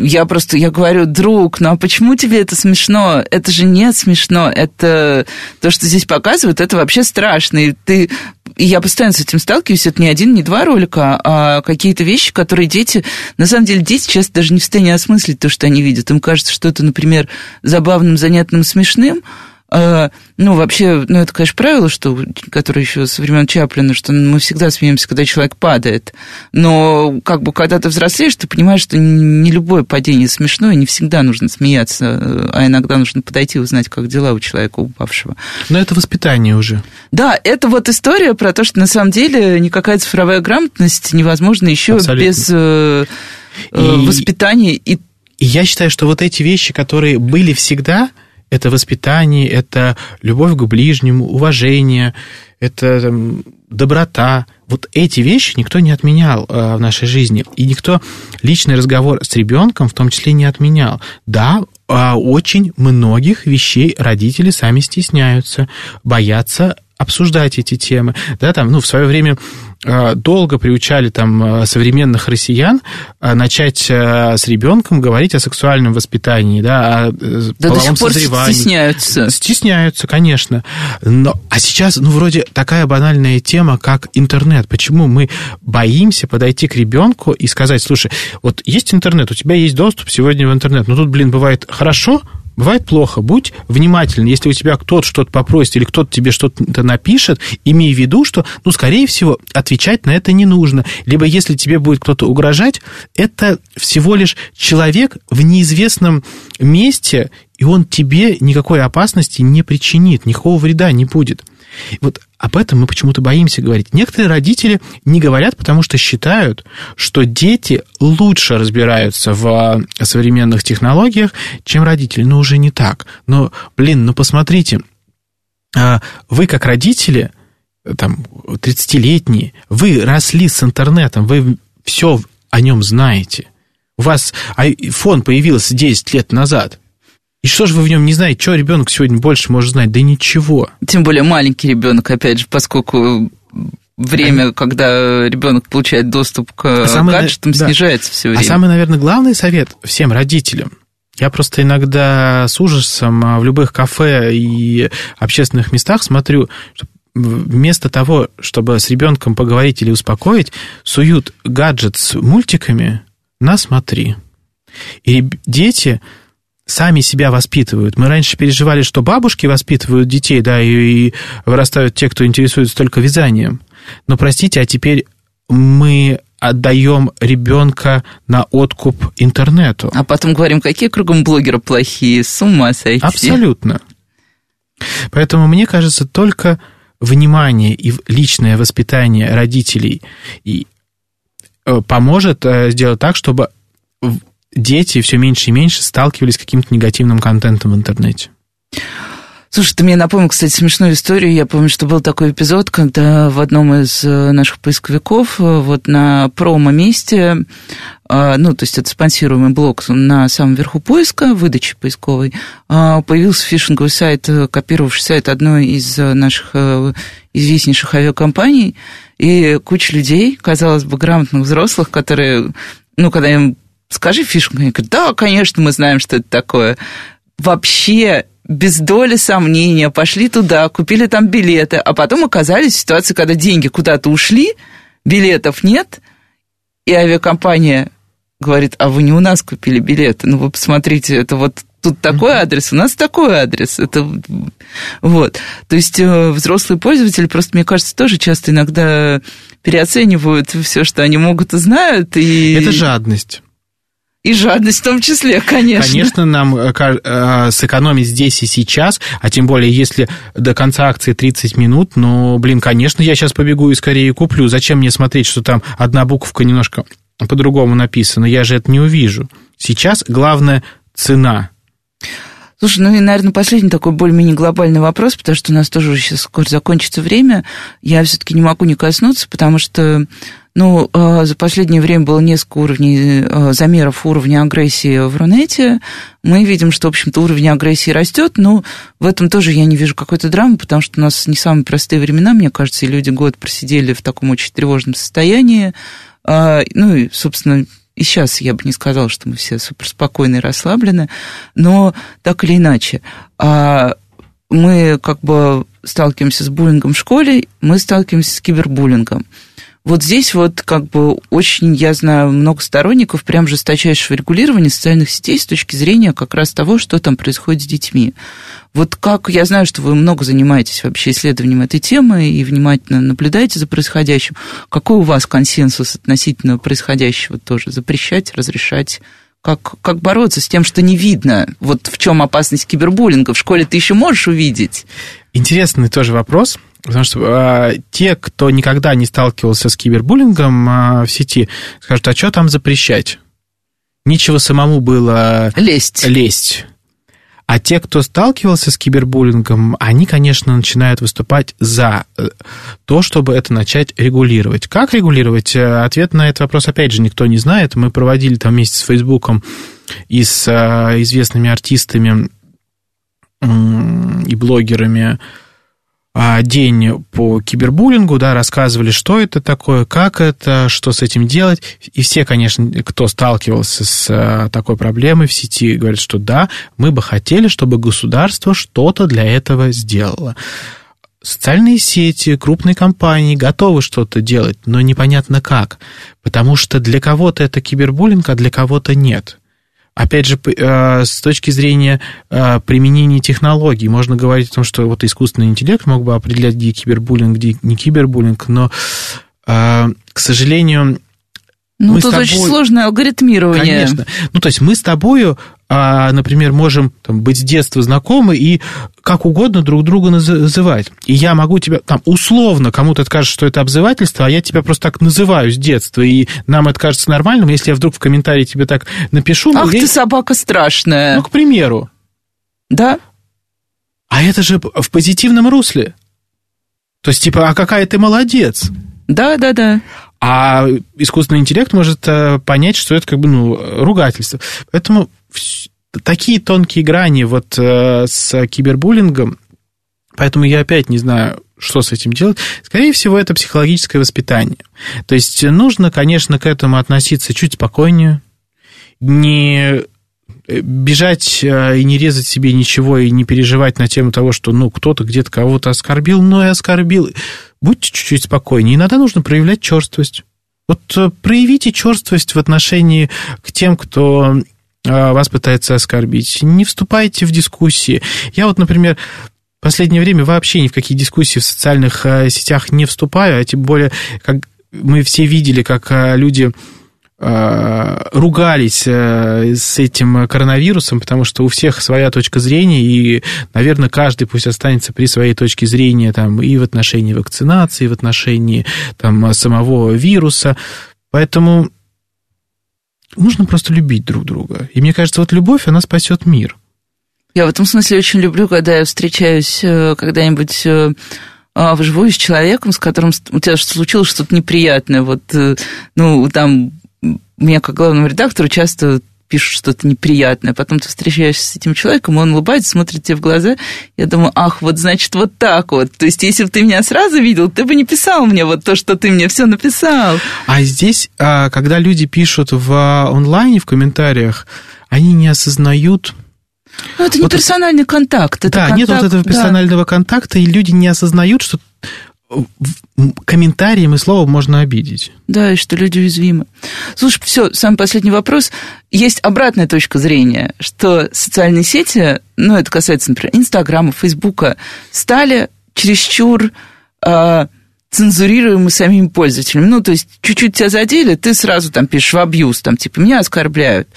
Я просто, я говорю, друг, ну а почему тебе это смешно? Это же не смешно, это то, что здесь показывают, это вообще страшно. И ты, и я постоянно с этим сталкиваюсь, это не один, не два ролика, а какие-то вещи, которые дети, на самом деле дети часто даже не в состоянии осмыслить то, что они видят. Им кажется, что это, например, забавным, занятным, смешным, ну, вообще, ну, это, конечно, правило, что, которое еще со времен Чаплина, что мы всегда смеемся, когда человек падает. Но, как бы, когда ты взрослеешь, ты понимаешь, что не любое падение смешное, не всегда нужно смеяться, а иногда нужно подойти и узнать, как дела у человека упавшего. Но это воспитание уже. Да, это вот история про то, что на самом деле никакая цифровая грамотность невозможна еще Абсолютно. без э, и... воспитания. И... и я считаю, что вот эти вещи, которые были всегда, это воспитание, это любовь к ближнему, уважение, это там, доброта. Вот эти вещи никто не отменял э, в нашей жизни. И никто личный разговор с ребенком в том числе не отменял. Да, э, очень многих вещей родители сами стесняются, боятся обсуждать эти темы. Да, там, ну, в свое время долго приучали там э, современных россиян э, начать с ребенком говорить о сексуальном воспитании, да, о да до сих пор стесняются. Стесняются, конечно. Но, а сейчас, ну, вроде такая банальная тема, как интернет. Почему мы боимся подойти к ребенку и сказать, слушай, вот есть интернет, у тебя есть доступ сегодня в интернет, но тут, блин, бывает хорошо, Бывает плохо. Будь внимателен. Если у тебя кто-то что-то попросит или кто-то тебе что-то напишет, имей в виду, что, ну, скорее всего, отвечать на это не нужно. Либо если тебе будет кто-то угрожать, это всего лишь человек в неизвестном месте, и он тебе никакой опасности не причинит, никакого вреда не будет. Вот об этом мы почему-то боимся говорить. Некоторые родители не говорят, потому что считают, что дети лучше разбираются в современных технологиях, чем родители. Но уже не так. Но, блин, ну посмотрите, а, вы как родители, там, 30-летние, вы росли с интернетом, вы все о нем знаете. У вас iPhone появился 10 лет назад – и что же вы в нем не знаете? Что ребенок сегодня больше может знать? Да ничего. Тем более маленький ребенок, опять же, поскольку время, когда ребенок получает доступ к а самый, гаджетам, да. снижается все время. А самый, наверное, главный совет всем родителям. Я просто иногда с ужасом а, в любых кафе и общественных местах смотрю, что вместо того, чтобы с ребенком поговорить или успокоить, суют гаджет с мультиками на смотри. И дети сами себя воспитывают. Мы раньше переживали, что бабушки воспитывают детей, да, и, и вырастают те, кто интересуется только вязанием. Но, простите, а теперь мы отдаем ребенка на откуп интернету. А потом говорим, какие кругом блогеры плохие, с ума сойти. Абсолютно. Поэтому, мне кажется, только внимание и личное воспитание родителей и э, поможет э, сделать так, чтобы дети все меньше и меньше сталкивались с каким-то негативным контентом в интернете. Слушай, ты мне напомнил, кстати, смешную историю. Я помню, что был такой эпизод, когда в одном из э, наших поисковиков, э, вот на промо-месте, э, ну, то есть это спонсируемый блок на самом верху поиска, выдачи поисковой, появился фишинговый сайт, копировавший сайт одной из наших известнейших авиакомпаний, и куча людей, казалось бы, грамотных взрослых, которые, ну, когда им скажи фишку. Они говорят, да, конечно, мы знаем, что это такое. Вообще без доли сомнения пошли туда, купили там билеты, а потом оказались в ситуации, когда деньги куда-то ушли, билетов нет, и авиакомпания говорит, а вы не у нас купили билеты, ну вы посмотрите, это вот тут такой адрес, у нас такой адрес. Это вот. То есть э, взрослые пользователи просто, мне кажется, тоже часто иногда переоценивают все, что они могут и знают. И... Это жадность. И жадность в том числе, конечно. Конечно, нам э, э, сэкономить здесь и сейчас, а тем более, если до конца акции 30 минут, ну, блин, конечно, я сейчас побегу и скорее куплю. Зачем мне смотреть, что там одна буковка немножко по-другому написана? Я же это не увижу. Сейчас главное цена. Слушай, ну и, наверное, последний такой более-менее глобальный вопрос, потому что у нас тоже уже сейчас скоро закончится время. Я все-таки не могу не коснуться, потому что ну, а, за последнее время было несколько уровней, а, замеров уровня агрессии в Рунете. Мы видим, что, в общем-то, уровень агрессии растет, но в этом тоже я не вижу какой-то драмы, потому что у нас не самые простые времена, мне кажется, и люди год просидели в таком очень тревожном состоянии. А, ну и, собственно, и сейчас я бы не сказала, что мы все суперспокойны и расслаблены, но так или иначе, а, мы как бы сталкиваемся с буллингом в школе, мы сталкиваемся с кибербуллингом. Вот здесь вот как бы очень, я знаю, много сторонников прям жесточайшего регулирования социальных сетей с точки зрения как раз того, что там происходит с детьми. Вот как, я знаю, что вы много занимаетесь вообще исследованием этой темы и внимательно наблюдаете за происходящим. Какой у вас консенсус относительно происходящего тоже? Запрещать, разрешать? Как, как бороться с тем, что не видно? Вот в чем опасность кибербуллинга? В школе ты еще можешь увидеть? Интересный тоже вопрос. Потому что э, те, кто никогда не сталкивался с кибербуллингом э, в сети, скажут, а что там запрещать? Нечего самому было лезть. лезть. А те, кто сталкивался с кибербуллингом, они, конечно, начинают выступать за э, то, чтобы это начать регулировать. Как регулировать? Э, ответ на этот вопрос, опять же, никто не знает. Мы проводили там вместе с Фейсбуком и с э, известными артистами и блогерами день по кибербуллингу, да, рассказывали, что это такое, как это, что с этим делать. И все, конечно, кто сталкивался с а, такой проблемой в сети, говорят, что да, мы бы хотели, чтобы государство что-то для этого сделало. Социальные сети, крупные компании готовы что-то делать, но непонятно как. Потому что для кого-то это кибербуллинг, а для кого-то нет опять же, э, с точки зрения э, применения технологий, можно говорить о том, что вот искусственный интеллект мог бы определять, где кибербуллинг, где не кибербуллинг, но, э, к сожалению, ну, мы тут тобой... очень сложное алгоритмирование. Конечно. Ну, то есть мы с тобою, а, например, можем там, быть с детства знакомы и как угодно друг друга называть. И я могу тебя, там, условно, кому-то скажешь, что это обзывательство, а я тебя просто так называю с детства, и нам это кажется нормальным, если я вдруг в комментарии тебе так напишу... Ах ты собака страшная. Ну, к примеру. Да. А это же в позитивном русле. То есть, типа, а какая ты молодец. Да, да, да. А искусственный интеллект может э, понять, что это как бы ну, ругательство. Поэтому такие тонкие грани вот э, с кибербуллингом, поэтому я опять не знаю, что с этим делать. Скорее всего, это психологическое воспитание. То есть нужно, конечно, к этому относиться чуть спокойнее, не э, бежать и не резать себе ничего и не переживать на тему того, что ну кто-то где-то кого-то оскорбил, но и оскорбил будьте чуть-чуть спокойнее. Иногда нужно проявлять черствость. Вот э, проявите черствость в отношении к тем, кто э, вас пытается оскорбить. Не вступайте в дискуссии. Я вот, например, в последнее время вообще ни в какие дискуссии в социальных э, сетях не вступаю, а тем более, как мы все видели, как люди Э, ругались э, с этим коронавирусом, потому что у всех своя точка зрения, и, наверное, каждый пусть останется при своей точке зрения там, и в отношении вакцинации, и в отношении там, самого вируса. Поэтому нужно просто любить друг друга. И мне кажется, вот любовь, она спасет мир. Я в этом смысле очень люблю, когда я встречаюсь э, когда-нибудь а, вживую с человеком, с которым у тебя случилось что-то неприятное. Вот, ну, там меня как главному редактору часто пишут что-то неприятное, потом ты встречаешься с этим человеком, он улыбается, смотрит тебе в глаза, я думаю, ах, вот значит вот так вот. То есть, если бы ты меня сразу видел, ты бы не писал мне вот то, что ты мне все написал. А здесь, а, когда люди пишут в онлайне, в комментариях, они не осознают, ну, это не вот персональный контакт. Это да, контакт, нет вот этого персонального да. контакта, и люди не осознают, что комментарием и словом можно обидеть. Да, и что люди уязвимы. Слушай, все, самый последний вопрос. Есть обратная точка зрения, что социальные сети, ну, это касается, например, Инстаграма, Фейсбука, стали чересчур э, цензурируемы самими пользователями. Ну, то есть, чуть-чуть тебя задели, ты сразу там пишешь в абьюз, там, типа, меня оскорбляют.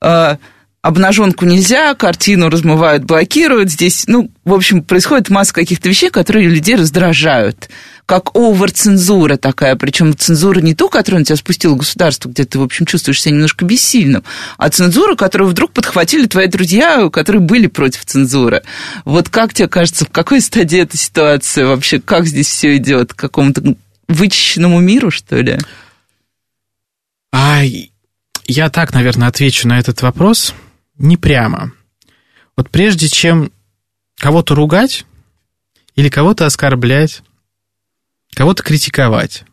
Э, обнаженку нельзя, картину размывают, блокируют. Здесь, ну, в общем, происходит масса каких-то вещей, которые людей раздражают. Как овер-цензура такая, причем цензура не ту, которую на тебя спустило государство, где ты, в общем, чувствуешь себя немножко бессильным, а цензура, которую вдруг подхватили твои друзья, которые были против цензуры. Вот как тебе кажется, в какой стадии эта ситуация вообще, как здесь все идет, к какому-то вычищенному миру, что ли? А я так, наверное, отвечу на этот вопрос – не прямо. Вот прежде чем кого-то ругать или кого-то оскорблять, кого-то критиковать,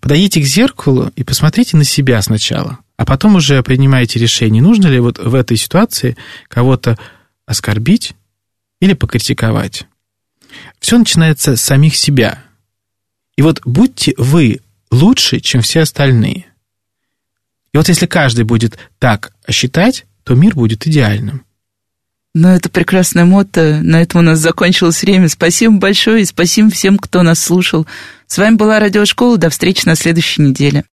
подойдите к зеркалу и посмотрите на себя сначала. а потом уже принимаете решение, нужно ли вот в этой ситуации кого-то оскорбить или покритиковать. Все начинается с самих себя. И вот будьте вы лучше, чем все остальные. И вот если каждый будет так считать, то мир будет идеальным. Ну, это прекрасная мото. На этом у нас закончилось время. Спасибо большое и спасибо всем, кто нас слушал. С вами была Радиошкола. До встречи на следующей неделе.